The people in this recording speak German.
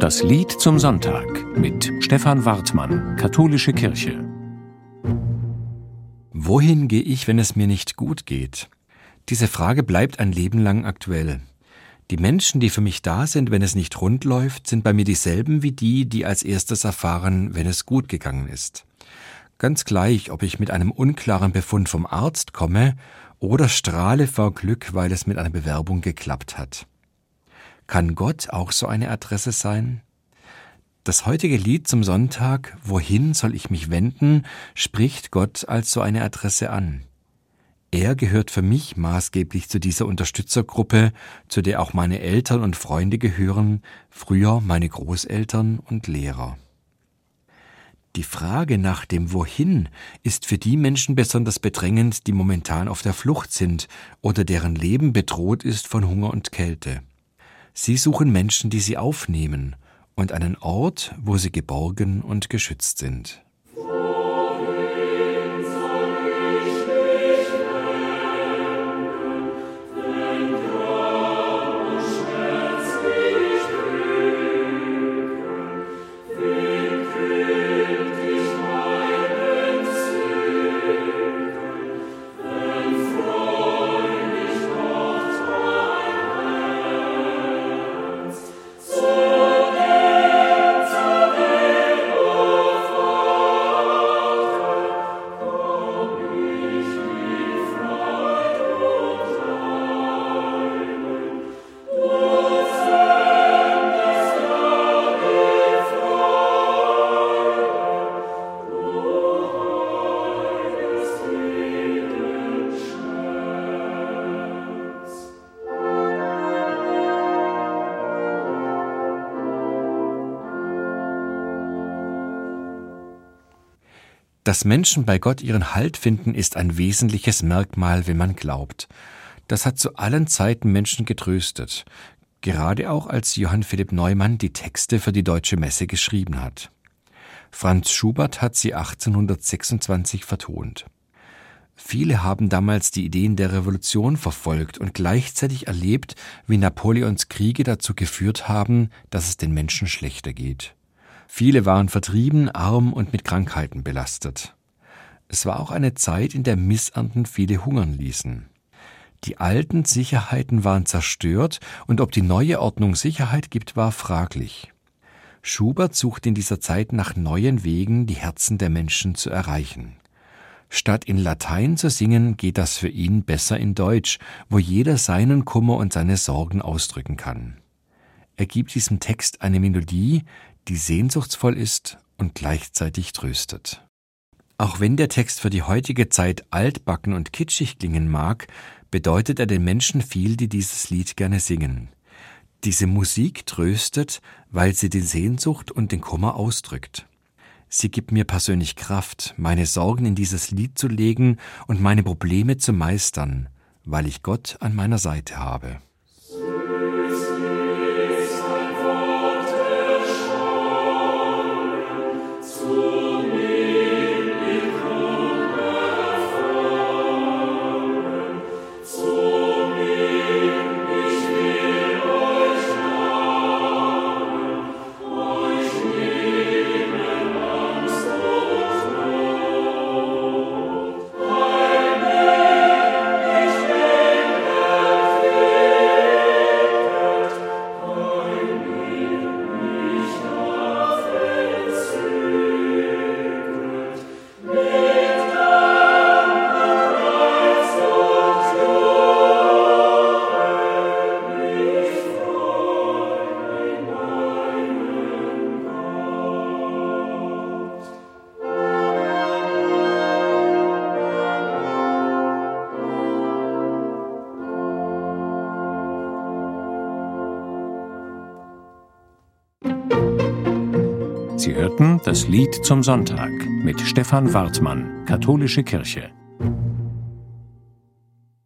Das Lied zum Sonntag mit Stefan Wartmann, Katholische Kirche. Wohin gehe ich, wenn es mir nicht gut geht? Diese Frage bleibt ein Leben lang aktuell. Die Menschen, die für mich da sind, wenn es nicht rund läuft, sind bei mir dieselben wie die, die als erstes erfahren, wenn es gut gegangen ist. Ganz gleich, ob ich mit einem unklaren Befund vom Arzt komme oder strahle vor Glück, weil es mit einer Bewerbung geklappt hat. Kann Gott auch so eine Adresse sein? Das heutige Lied zum Sonntag, Wohin soll ich mich wenden, spricht Gott als so eine Adresse an. Er gehört für mich maßgeblich zu dieser Unterstützergruppe, zu der auch meine Eltern und Freunde gehören, früher meine Großeltern und Lehrer. Die Frage nach dem Wohin ist für die Menschen besonders bedrängend, die momentan auf der Flucht sind oder deren Leben bedroht ist von Hunger und Kälte. Sie suchen Menschen, die sie aufnehmen und einen Ort, wo sie geborgen und geschützt sind. Dass Menschen bei Gott ihren Halt finden, ist ein wesentliches Merkmal, wenn man glaubt. Das hat zu allen Zeiten Menschen getröstet, gerade auch als Johann Philipp Neumann die Texte für die deutsche Messe geschrieben hat. Franz Schubert hat sie 1826 vertont. Viele haben damals die Ideen der Revolution verfolgt und gleichzeitig erlebt, wie Napoleons Kriege dazu geführt haben, dass es den Menschen schlechter geht. Viele waren vertrieben, arm und mit Krankheiten belastet. Es war auch eine Zeit, in der Missernten viele hungern ließen. Die alten Sicherheiten waren zerstört und ob die neue Ordnung Sicherheit gibt, war fraglich. Schubert sucht in dieser Zeit nach neuen Wegen, die Herzen der Menschen zu erreichen. Statt in Latein zu singen, geht das für ihn besser in Deutsch, wo jeder seinen Kummer und seine Sorgen ausdrücken kann. Er gibt diesem Text eine Melodie, die sehnsuchtsvoll ist und gleichzeitig tröstet. Auch wenn der Text für die heutige Zeit altbacken und kitschig klingen mag, bedeutet er den Menschen viel, die dieses Lied gerne singen. Diese Musik tröstet, weil sie die Sehnsucht und den Kummer ausdrückt. Sie gibt mir persönlich Kraft, meine Sorgen in dieses Lied zu legen und meine Probleme zu meistern, weil ich Gott an meiner Seite habe. Sie hörten das Lied zum Sonntag mit Stefan Wartmann, Katholische Kirche.